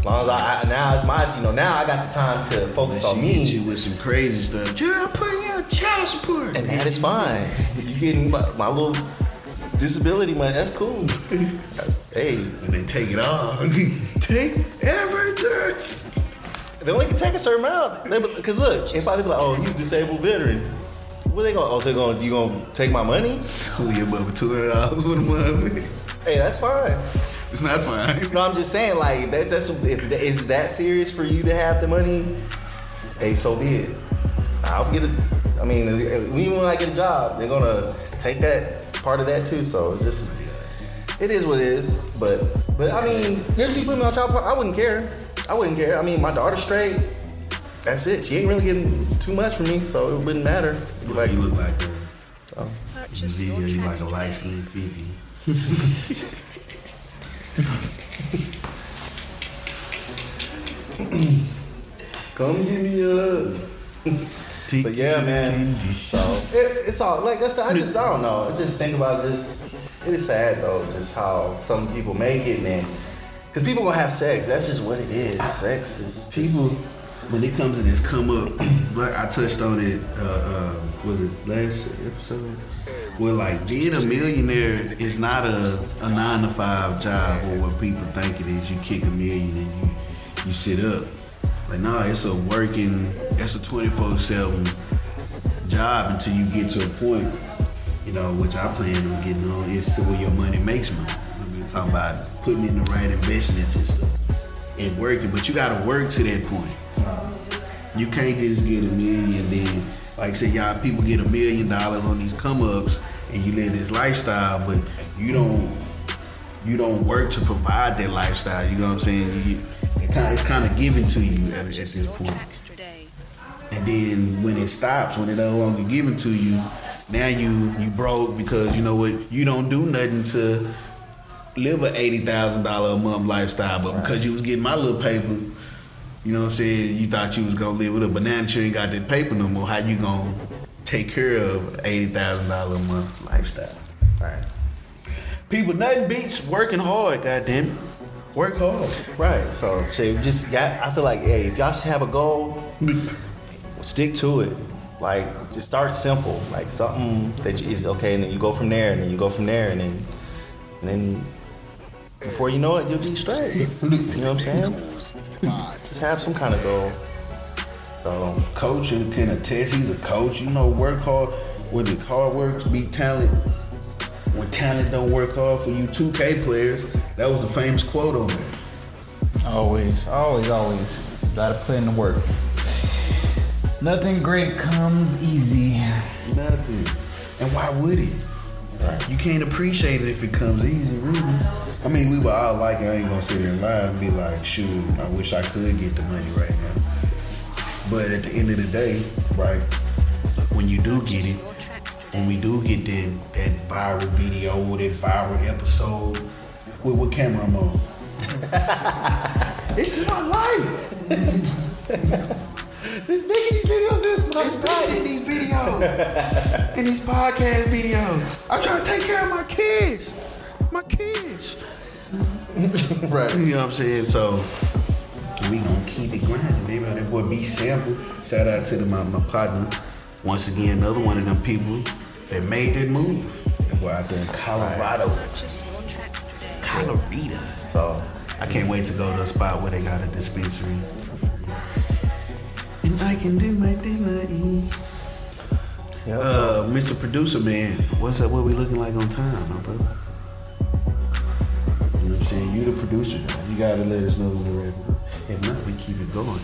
As long as I, I now it's my, you know, now I got the time to focus on me. you with some crazy stuff. Dude, I'm putting you on child support. And that is fine. If You getting my, my little disability money, that's cool. hey, And they take it all. take everything. they only can take a certain amount. Because look, if I be like, oh, he's a disabled veteran, what they gonna? Oh, they going? To you gonna take my money? You above two hundred dollars for the month? Hey, that's fine. It's not fine. No, I'm just saying, like that. That's if that, is that serious for you to have the money. Hey, so be it. I'll get it. I mean, even when I get a job, they're gonna take that part of that too. So it's just, it is what it is. But, but I mean, if she put me on child support, I wouldn't care. I wouldn't care. I mean, my daughter's straight. That's it. She ain't really getting too much from me, so it wouldn't matter. It'd be Like Like, you look like a in video, you like a light today. skinned fifty. come give me a. But yeah, man. So it, it's all like I said. I just I don't know. I just think about just. It is sad though, just how some people make it, man. Because people gonna have sex. That's just what it is. Sex is just, People, when it comes to this come up, like I touched on it, uh, uh, was it last episode? Where like being a millionaire is not a, a nine to five job or what people think it is. You kick a million and you, you sit up. Like nah, it's a working, it's a 24 seven job until you get to a point, you know, which I plan on getting on, is to where your money makes money. We're talking about putting in the right investments and stuff and working, but you gotta work to that point. You can't just get a million, then like I said, y'all people get a million dollars on these come ups and you live this lifestyle, but you don't you don't work to provide that lifestyle. You know what I'm saying? You, it kind it's kind of given to you at, at this point. And then when it stops, when it no longer given to you, now you you broke because you know what you don't do nothing to live a eighty thousand dollar a month lifestyle, but because you was getting my little paper, you know what I'm saying, you thought you was gonna live with a banana tree you got that paper no more, how you gonna take care of eighty thousand dollar a month lifestyle? right. People, nothing beats working hard. Goddamn, it. work hard. Right. So shit, just got. I feel like, hey, if y'all have a goal, stick to it. Like, just start simple. Like something that you- is okay, and then you go from there, and then you go from there, and then, and then before you know it, you'll be straight. You know what I'm saying? Just have some kind of goal. So coach can attest he's a coach. You know, work hard. When the hard work beat talent. When talent don't work hard for you, 2K players. That was the famous quote on there. Always, always, always. Gotta put in the work. Nothing great comes easy. Nothing. And why would it? You can't appreciate it if it comes easy, really. I mean, we were all like, I ain't gonna sit here and lie and be like, shoot, I wish I could get the money right now. But at the end of the day, right, when you do get it, Your tracks today. when we do get that, that viral video or that viral episode, with what camera I'm on? it's my life. It's bad in these videos, in these podcast videos. I'm trying to take care of my kids, my kids. right. You know what I'm saying? So we gonna keep it grinding, baby. That boy B Sample. Shout out to the, my, my partner. Once again, another one of them people that made that move. That boy out there in Colorado. Purchase your tracks today. Colorado. So I can't wait to go to a spot where they got a dispensary. And I can do my things not eat. yeah. so Uh, Mr. Producer Man, what's up? What we looking like on time, my brother? You know what I'm saying? You the producer guy. You gotta let us know when we're ready. If not, we keep it going.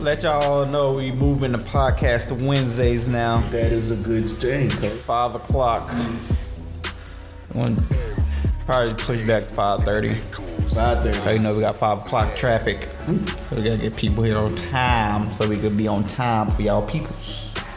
let y'all know we moving the podcast to Wednesdays now. That is a good thing, coach. Five o'clock. One probably push back to five thirty. You know we got five o'clock traffic. So we gotta get people here on time so we could be on time for y'all people.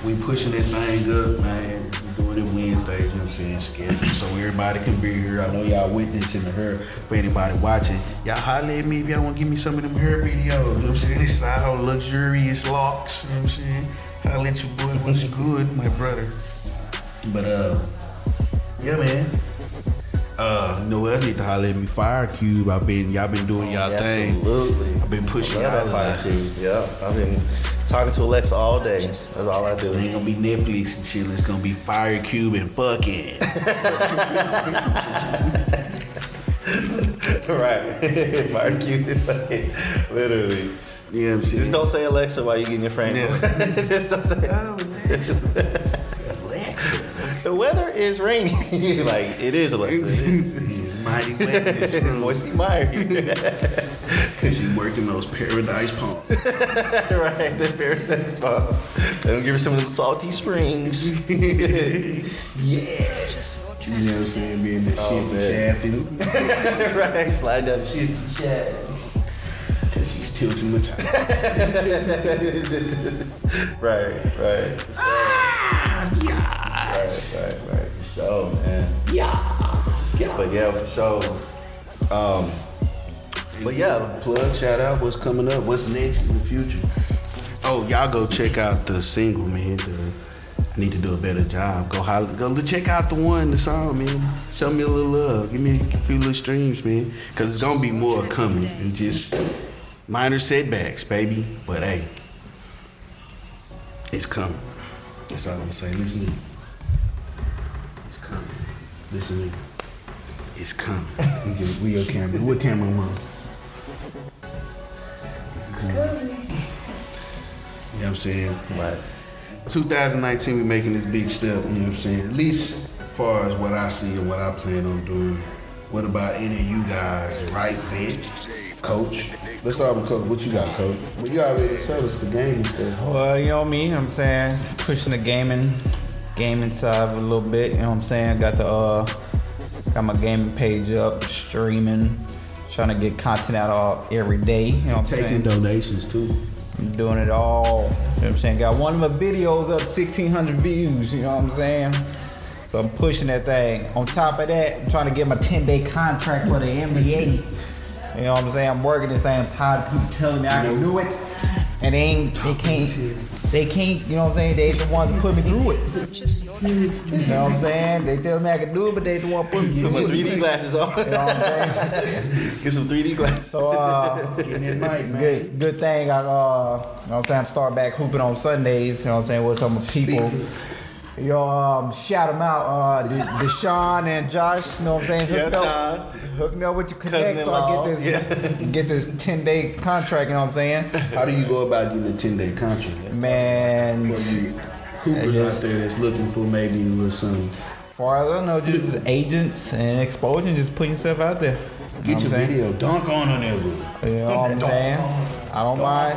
We pushing this thing up, man. We doing it Wednesdays, you know what I'm saying? Schedule so everybody can be here. I know y'all witnessing the her for anybody watching. Y'all holler at me if y'all want to give me some of them hair videos. You know what I'm saying? This is how luxurious locks. You know what I'm saying? Holler at your boy. What's good, my brother? But uh, yeah, man. Uh, you know what else need to holler at me? Fire Cube. I've been y'all been doing y'all thing. Absolutely. I've been pushing y'all. fire cube. Yeah, I've been talking to Alexa all day. That's all I It do. ain't gonna be Netflix and shit. It's gonna be Fire Cube and fucking. right. fire cube. Literally. You know what I'm? Just don't say Alexa while you're getting your frame. Yeah. Just don't say. Alexa. The weather is rainy. like it is Alexa. It's mighty wet It's moisty Meyer. Cause she working those paradise palms. right. The parasite spot. Let them give her some of them salty springs. Yeah. Just you know what I'm saying? Being the Oh, shit man. shafting. right. Slide down the shifty shaft. Cause she's tilting my time. Right. Right. Ah, yes. Right. Right. Right. For sure, man. Yeah. yeah. But yeah, for sure. Um. But yeah, Plug, shout out, what's coming up, what's next in the future. Oh, y'all go check out the single, man. The, I need to do a better job. Go holler, go check out the one, the song, man. Show me a little love. Give me a few little streams, man. Cause it's gonna be more coming. It's just minor setbacks, baby. But hey, it's coming. That's all I'm gonna say. Listen Listen to me. It's coming. We get- We your camera. What camera am I? You know what I'm saying? right. 2019, we making this big step, you know what I'm saying? At least as far as what I see and what I plan on doing. What about any of you guys, right, Vet? Coach? Let's start with Coach. What you got, Coach? Well, you already told us the game and stuff. Well, you know me, I'm saying, pushing the gaming, gaming side a little bit. You know what I'm saying? Got the uh, got my gaming page up, streaming, trying to get content out all every day. You know what I'm Taking saying? donations too. I'm doing it all. You know what I'm saying? Got one of my videos up 1,600 views. You know what I'm saying? So I'm pushing that thing. On top of that, I'm trying to get my 10 day contract for the NBA. You know what I'm saying? I'm working this thing. I'm tired of people telling me I can do it. And they ain't, they can't, they can't, you know what I'm saying? They ain't the ones that put me through it. Purchase your tracks today. You know what I'm saying? They tell me I can do it, but they the one put me through it. Put my through it. 3D glasses on. You know what I'm saying? Get some 3D glasses. So, uh, Getting it right, man. Good, good thing I, uh, you know what I'm saying, I'm start back hooping on Sundays, you know what I'm saying, with some people. Yo, um, shout them out, uh, De- Deshaun and Josh, you know what I'm saying? Hooked Yeah, up, hooked me up with your connect so I get this, get this 10 day contract, you know what I'm saying? How do you go about getting a 10 day contract? For Man, you hoopers Yes. out there that's looking for maybe a little something. far as I know, just agents and exposure, just putting yourself out there. You Get your saying? video, dunk on on there, bro. You know what I'm saying? I don't mind.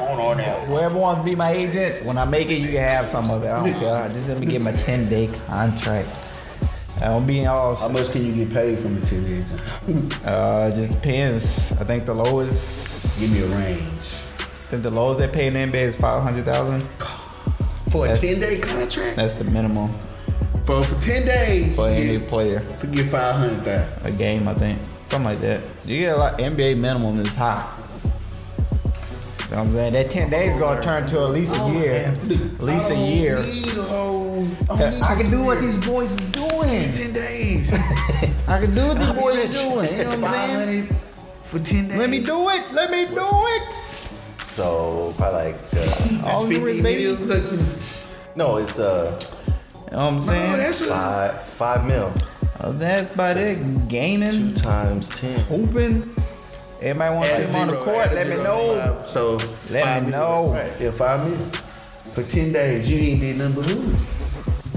Whoever wants to be my agent, when I make it, you can have some of it. I don't care. Just let me get my 10 day contract. I don't be all. How much can you get paid from the 10 days? Uh, it just depends. I think the lowest. Give me a range. I think the lowest they pay in the NBA is 500,000. For a That's- 10 day contract? That's the minimum For, for 10 days? for any forget, player. forget 500,000. A game, I think. Something like that. You get a lot. NBA minimum is high. You know what I'm saying? That 10 days gonna turn to at least a year. At least a year. Need a whole, I don't need I can do what these boys is doing. 10 days. I can do what these boys is doing. You know what I'm saying? 500 for 10 days. Let me do it. Let me do it. So probably like uh, All 50 yours, mil. Like, no, it's uh You know what I'm no, saying? that's a, five five mil, Oh, that's about it. two times ten. hooping. Everybody wants to him on the court. Let me know. five. So, Let five me mil. know. Right. Yeah, 5 mil. For 10 days, you ain't did nothing but hoop.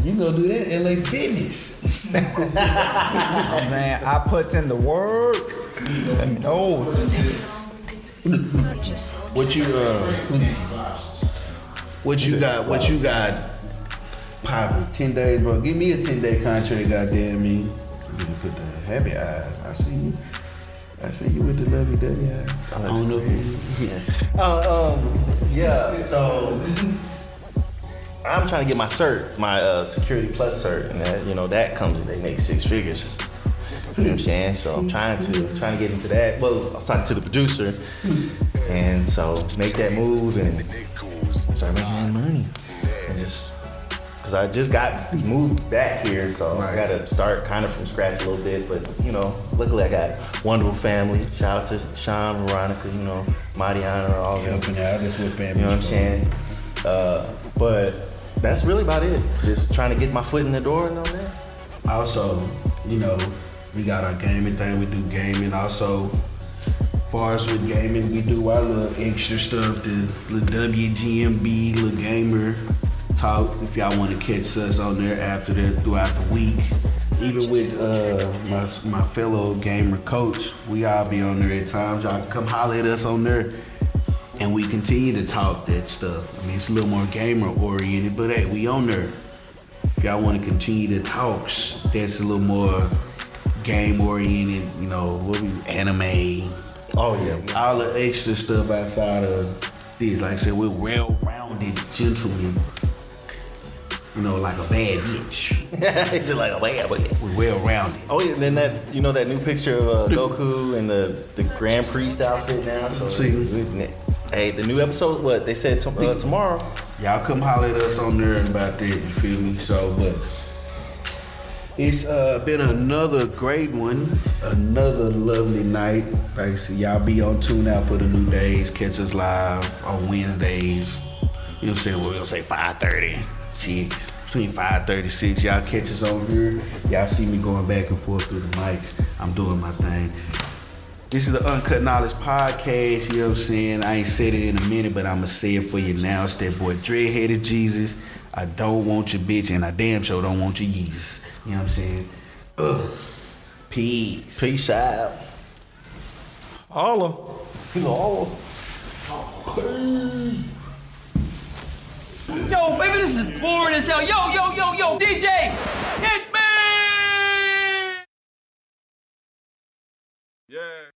You can go do that in LA Fitness. Oh, man, I put in the work. Let me know. What you uh? What you got? What you got? Popping ten days, bro. Give me a ten day contract, goddamn me. You put the heavy eyes. I see you. I see you with the lovey dovey eyes. I don't know. Yeah. Uh, um, yeah. So I'm trying to get my cert, my uh, security plus cert, and that you know that comes they make six figures. You know what I'm saying? So I'm trying to trying to get into that. Well, I was talking to the producer, and so make that move and start making money. And just because I just got moved back here, so I got to start kind of from scratch a little bit. But you know, luckily I got wonderful family. Shout out to Sean, Veronica, you know, Mariana, all of them. Helping out. That's what family. You know what I'm saying? Uh, but that's really about it. Just trying to get my foot in the door and all that. Also, you know, we got our gaming thing. We do gaming. Also, far as with gaming, we do our little extra stuff. The little WGMB, little gamer talk. If y'all want to catch us on there after that throughout the week. Even with uh, my my fellow gamer coach, we all be on there at times. Y'all can come holler at us on there. And we continue to talk that stuff. I mean, it's a little more gamer oriented, but hey, we on there. If y'all want to continue the talks, that's a little more game oriented, you know, what we anime, Oh yeah. all the extra stuff outside of this. Like I said, we're well rounded gentlemen. You know, like a bad bitch. It's like a bad boy. We're well rounded. Oh yeah, then that you know that new picture of uh, Goku and the the Grand Priest outfit now. So See. hey, the new episode. What they said to, uh, tomorrow? Y'all come holler at us on there about that, you feel me? So, but it's uh, been another great one, another lovely night. Like I said, y'all be on tune out for the new days. Catch us live on Wednesdays. You know what I'm saying? We'll say 5.30, 6, between 5.30 6. Y'all catch us on here. Y'all see me going back and forth through the mics. I'm doing my thing. This is the Uncut Knowledge Podcast, you know what I'm saying? I ain't said it in a minute, but I'ma say it for you now. It's that boy Dreadheaded Jesus. I don't want your bitch, and I damn sure don't want your Yeezus. You know what I'm saying? Ugh. Peace. Peace out. Holla. Holla. Yo, baby, this is boring as hell. Yo, yo, yo, yo, DJ, hit me! Yeah.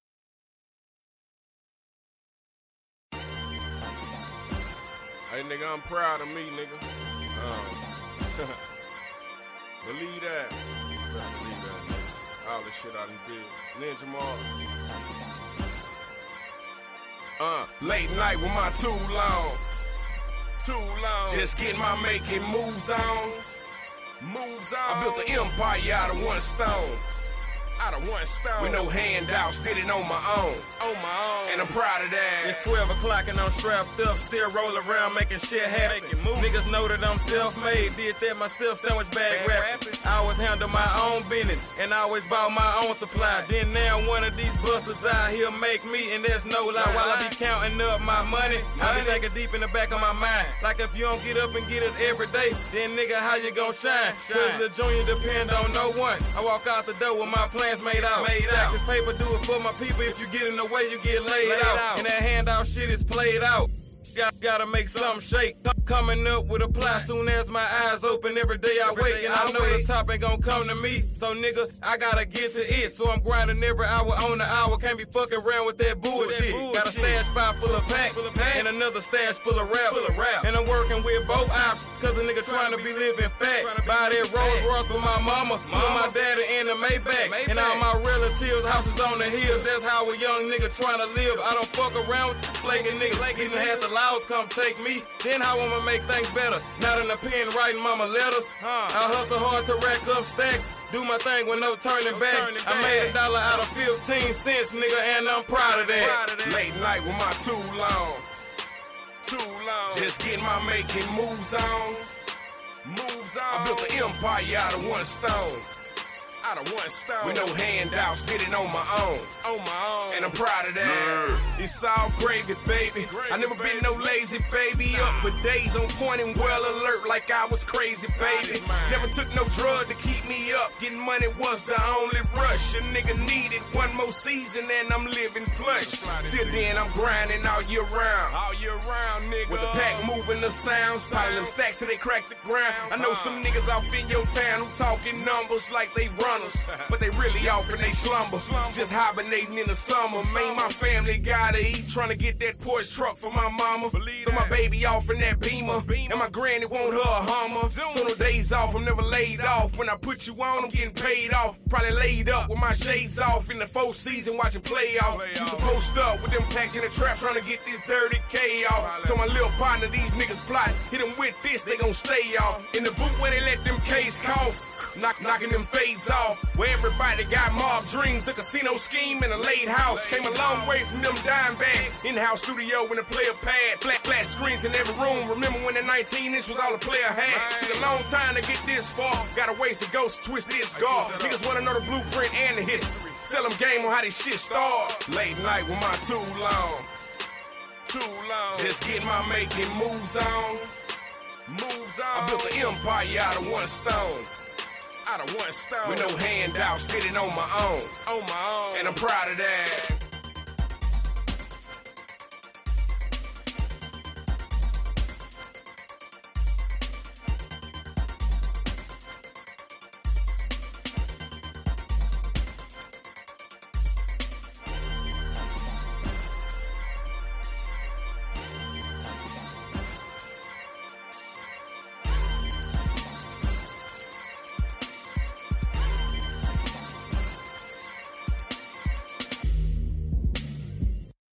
Hey, nigga, I'm proud of me, nigga. Um, believe that. Believe that. All the shit I done did. Ninja Mark. Uh, late night with my too long. Too long. Just get my making moves on. Moves on. I built the empire out of one stone. Out of one stone. With no handouts, did it on my own. On my own. And I'm proud of that. It's 12 o'clock and I'm strapped up, still roll around making shit happen. Niggas know that I'm self-made, did that myself, sandwich bag rapping. I always handle my own business and I always bought my own supply. Then now one of these busters out here make me, and there's no lie. While I be counting up my money, I be thinking deep in the back of my mind. Like if you don't get up and get it every day, then nigga, how you gon' shine? Cause the junior depend on no one. I walk out the door with my plans made out. Made out. This paper do it for my people. If you get in the way, you get laid, out. And that handout shit is played out. Got, gotta make something shake. Coming up with a plot soon as my eyes open. Every day I wake and I know the top ain't gonna come to me. So nigga, I gotta get to it. So I'm grinding every hour on the hour. Can't be fucking around with that bullshit. Got a stash spot full of pack and another stash full of rap. And I'm working with both options. Cause a nigga trying to be living fat. Buy that Rolls Royce for my mama, with my daddy in the Maybach. And all my relatives, houses on the hills. That's how a young nigga trying to live. I don't fuck around with flaking niggas. Even had the laws come take me. Then how I'ma make things better? Not in the pen writing mama letters. I hustle hard to rack up stacks. Do my thing with no turning back. I made a dollar out of 15 cents, nigga, and I'm proud of that. Late night with my too long. Too long. Just getting my making moves on. Moves on. I built the empire out of one stone. Out of one stone. With no handouts, did it on my own. On my own. And I'm proud of that. It's all gravy, baby. I never been no lazy baby. Up for days on point and well alert like I was crazy, baby. Never took no drug to keep me up. Getting money was the only rush. A nigga needed one more season and I'm living plush. Till then, I'm grinding all year round. All year round, nigga. With the pack moving the sounds, piling them stacks till they crack the ground. I know uh. some niggas off in your town who talking numbers like they but they really off in they slumber. Just hibernating in the summer. Man, my family gotta eat, trying to get that Porsche truck for my mama. Throw my baby off in that Beamer, and my granny want her a Hummer. So no days off, I'm never laid off. When I put you on, I'm getting paid off. Probably laid up with my shades off in the fourth season watching playoffs. You supposed up with them packs in the trap trying to get this 30k off. Told my little partner these niggas plot. Hit them with this, they gon' stay off. In the boot where they let them case cough. Knock, knocking them fades off. Where everybody got mob dreams, a casino scheme and a late house. Came a long way from them dime bags. In-house studio with a player pad. Flat, flat screens in every room. Remember when the 19 inch was all a player had? Took a long time to get this far. Got a ways to go, so twist this guard. Niggas wanna know the blueprint and the history. Sell them game on how this shit start. Late night with my too long. Too long. Just getting my making moves on. Moves on. I built an empire out of one stone. Stone. With no handouts, did it on my own. On my own. And I'm proud of that.